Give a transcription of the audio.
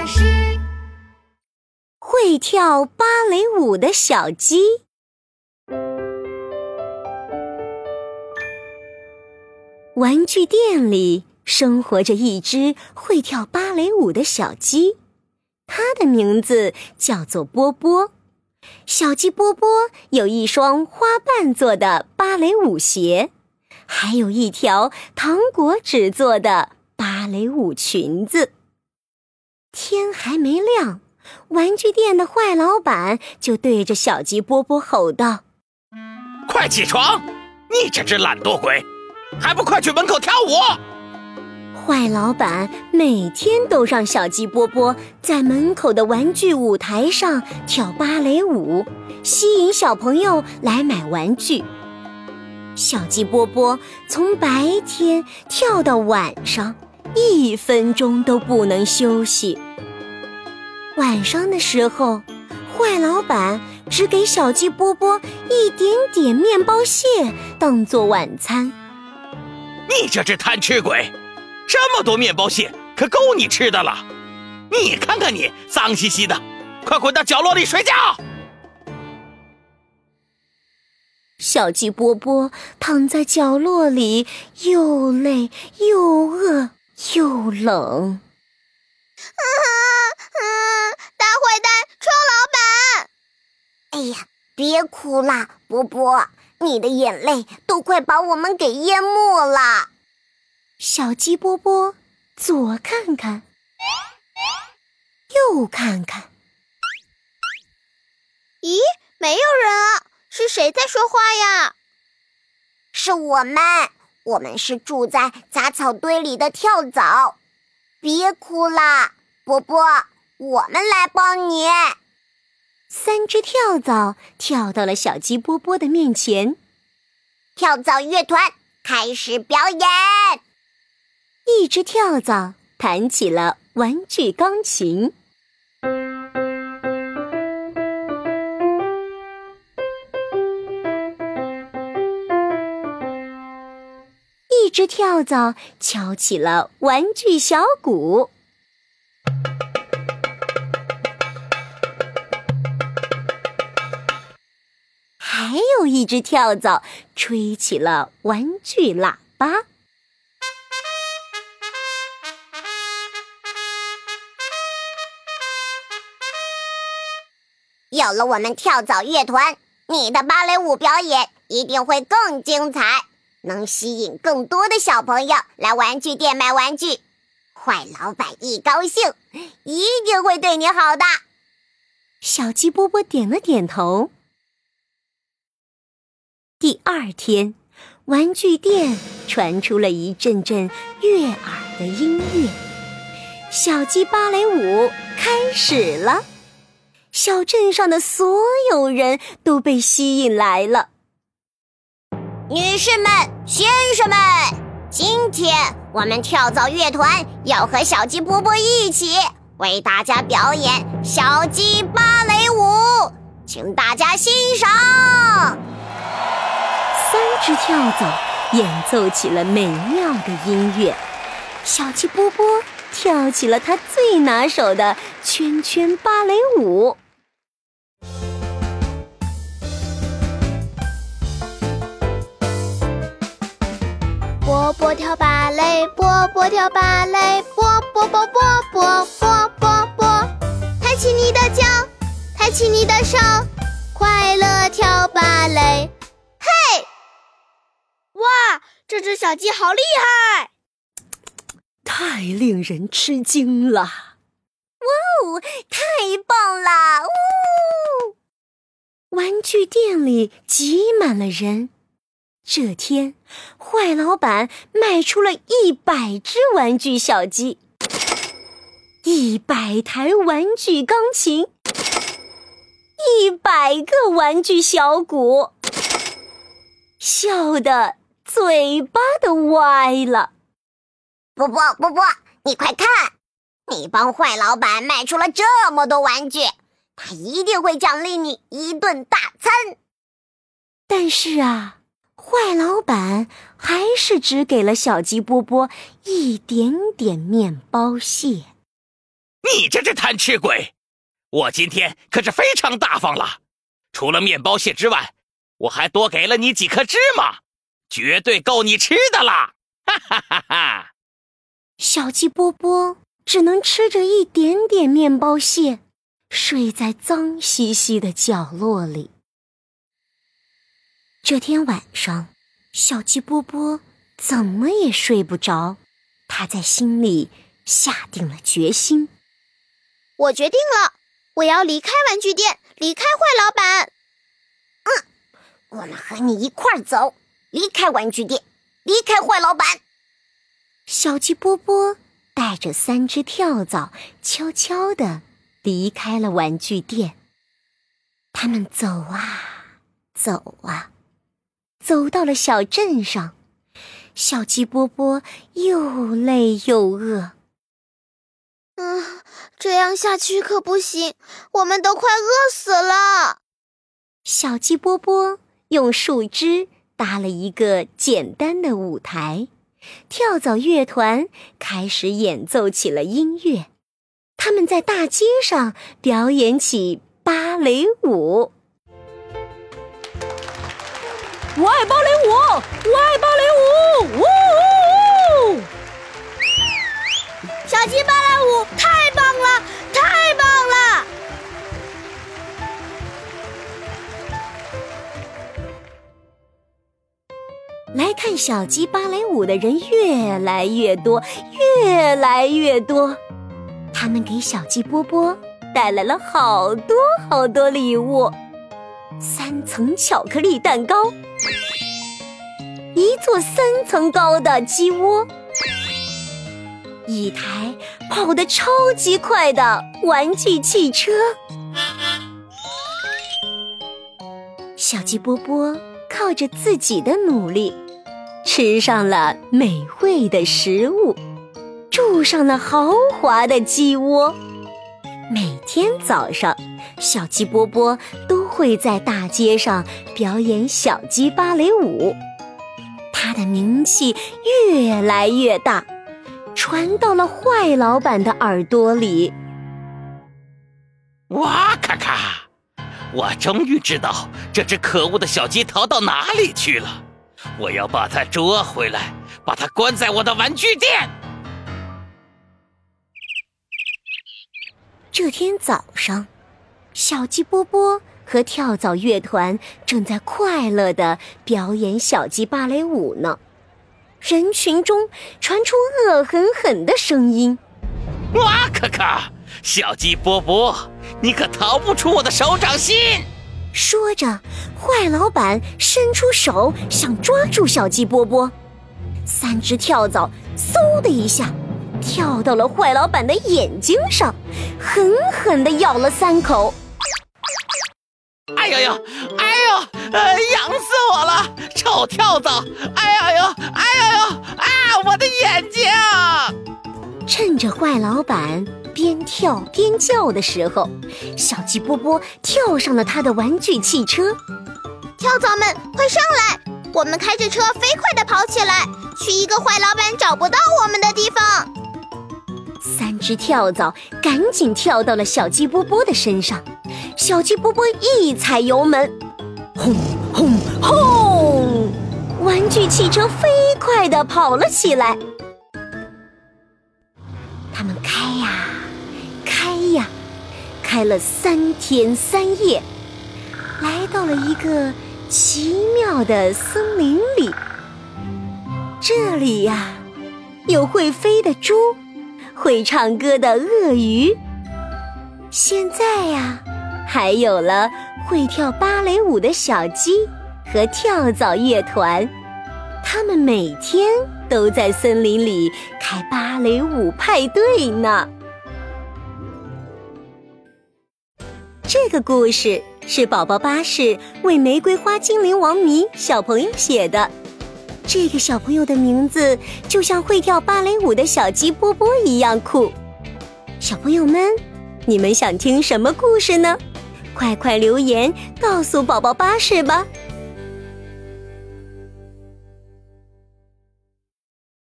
老师，会跳芭蕾舞的小鸡。玩具店里生活着一只会跳芭蕾舞的小鸡，它的名字叫做波波。小鸡波波有一双花瓣做的芭蕾舞鞋，还有一条糖果纸做的芭蕾舞裙子。天还没亮，玩具店的坏老板就对着小鸡波波吼道：“快起床！你这只懒惰鬼，还不快去门口跳舞！”坏老板每天都让小鸡波波在门口的玩具舞台上跳芭蕾舞，吸引小朋友来买玩具。小鸡波波从白天跳到晚上。一分钟都不能休息。晚上的时候，坏老板只给小鸡波波一点点面包屑当做晚餐。你这只贪吃鬼，这么多面包屑可够你吃的了。你看看你，脏兮兮的，快滚到角落里睡觉。小鸡波波躺在角落里，又累又饿。又冷，大坏蛋，臭老板！哎呀，别哭啦，波波，你的眼泪都快把我们给淹没了。小鸡波波左看看，右看看，咦，没有人啊，是谁在说话呀？是我们。我们是住在杂草堆里的跳蚤，别哭啦，波波，我们来帮你。三只跳蚤跳到了小鸡波波的面前，跳蚤乐团开始表演。一只跳蚤弹起了玩具钢琴。一只跳蚤敲起了玩具小鼓，还有一只跳蚤吹起了玩具喇叭。有了我们跳蚤乐团，你的芭蕾舞表演一定会更精彩。能吸引更多的小朋友来玩具店买玩具，坏老板一高兴，一定会对你好的。小鸡波波点了点头。第二天，玩具店传出了一阵阵悦耳的音乐，小鸡芭蕾舞开始了，小镇上的所有人都被吸引来了。女士们、先生们，今天我们跳蚤乐团要和小鸡波波一起为大家表演小鸡芭蕾舞，请大家欣赏。三只跳蚤演奏起了美妙的音乐，小鸡波波跳起了他最拿手的圈圈芭蕾舞。波波跳芭蕾，波波跳芭蕾，波波波波波波波波，抬起你的脚，抬起你的手，快乐跳芭蕾。嘿，哇，这只小鸡好厉害！太令人吃惊了！哇哦，太棒了！呜，玩具店里挤满了人。这天，坏老板卖出了一百只玩具小鸡，一百台玩具钢琴，一百个玩具小鼓，笑得嘴巴都歪了。波波，波波，你快看，你帮坏老板卖出了这么多玩具，他一定会奖励你一顿大餐。但是啊。坏老板还是只给了小鸡波波一点点面包屑。你这只贪吃鬼！我今天可是非常大方了，除了面包屑之外，我还多给了你几颗芝麻，绝对够你吃的啦！哈哈哈哈！小鸡波波只能吃着一点点面包屑，睡在脏兮兮的角落里。这天晚上，小鸡波波怎么也睡不着，他在心里下定了决心。我决定了，我要离开玩具店，离开坏老板。嗯，我们和你一块儿走，离开玩具店，离开坏老板。小鸡波波带着三只跳蚤，悄悄地离开了玩具店。他们走啊走啊，走到了小镇上。小鸡波波又累又饿。嗯，这样下去可不行，我们都快饿死了。小鸡波波用树枝搭了一个简单的舞台，跳蚤乐团开始演奏起了音乐。他们在大街上表演起芭蕾舞。我爱芭蕾舞，我爱芭蕾舞，呜呜呜！小鸡芭蕾舞太棒了，太棒了！来看小鸡芭蕾舞的人越来越多，越来越多。他们给小鸡波波带来了好多好多礼物：三层巧克力蛋糕，一座三层高的鸡窝，一台跑得超级快的玩具汽车。小鸡波波。靠着自己的努力，吃上了美味的食物，住上了豪华的鸡窝。每天早上，小鸡波波都会在大街上表演小鸡芭蕾舞。他的名气越来越大，传到了坏老板的耳朵里。哇咔咔！我终于知道这只可恶的小鸡逃到哪里去了，我要把它捉回来，把它关在我的玩具店。这天早上，小鸡波波和跳蚤乐团正在快乐的表演小鸡芭蕾舞呢。人群中传出恶狠狠的声音：“哇咔咔！小鸡波波！”你可逃不出我的手掌心！说着，坏老板伸出手想抓住小鸡波波，三只跳蚤嗖的一下跳到了坏老板的眼睛上，狠狠地咬了三口。哎呦呦，哎呦，呃，痒死我了！臭跳蚤！哎呦呦，哎呦呦，啊，我的眼睛！趁着坏老板。边跳边叫的时候，小鸡波波跳上了他的玩具汽车。跳蚤们，快上来！我们开着车飞快地跑起来，去一个坏老板找不到我们的地方。三只跳蚤赶紧跳到了小鸡波波的身上。小鸡波波一踩油门，轰轰轰！玩具汽车飞快地跑了起来。他们开呀开。呀，开了三天三夜，来到了一个奇妙的森林里。这里呀，有会飞的猪，会唱歌的鳄鱼。现在呀，还有了会跳芭蕾舞的小鸡和跳蚤乐团。他们每天都在森林里开芭蕾舞派对呢。这个故事是宝宝巴士为玫瑰花精灵王迷小朋友写的。这个小朋友的名字就像会跳芭蕾舞的小鸡波波一样酷。小朋友们，你们想听什么故事呢？快快留言告诉宝宝巴士吧。